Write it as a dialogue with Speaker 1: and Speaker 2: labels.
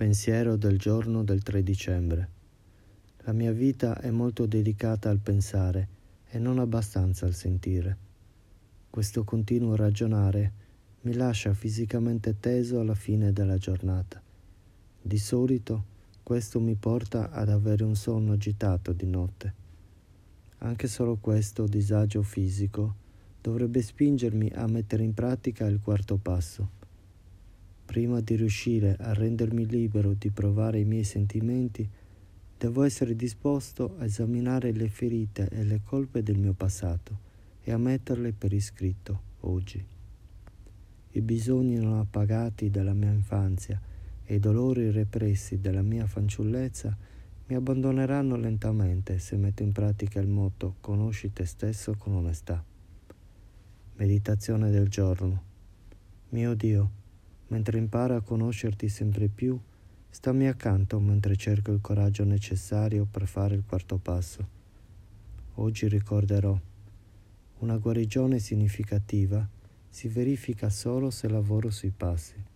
Speaker 1: Pensiero del giorno del 3 dicembre. La mia vita è molto dedicata al pensare e non abbastanza al sentire. Questo continuo ragionare mi lascia fisicamente teso alla fine della giornata. Di solito questo mi porta ad avere un sonno agitato di notte. Anche solo questo disagio fisico dovrebbe spingermi a mettere in pratica il quarto passo Prima di riuscire a rendermi libero di provare i miei sentimenti, devo essere disposto a esaminare le ferite e le colpe del mio passato e a metterle per iscritto oggi. I bisogni non appagati della mia infanzia e i dolori repressi della mia fanciullezza mi abbandoneranno lentamente se metto in pratica il motto conosci te stesso con onestà. Meditazione del giorno. Mio Dio, mentre imparo a conoscerti sempre più, stammi accanto mentre cerco il coraggio necessario per fare il quarto passo. Oggi ricorderò, una guarigione significativa si verifica solo se lavoro sui passi.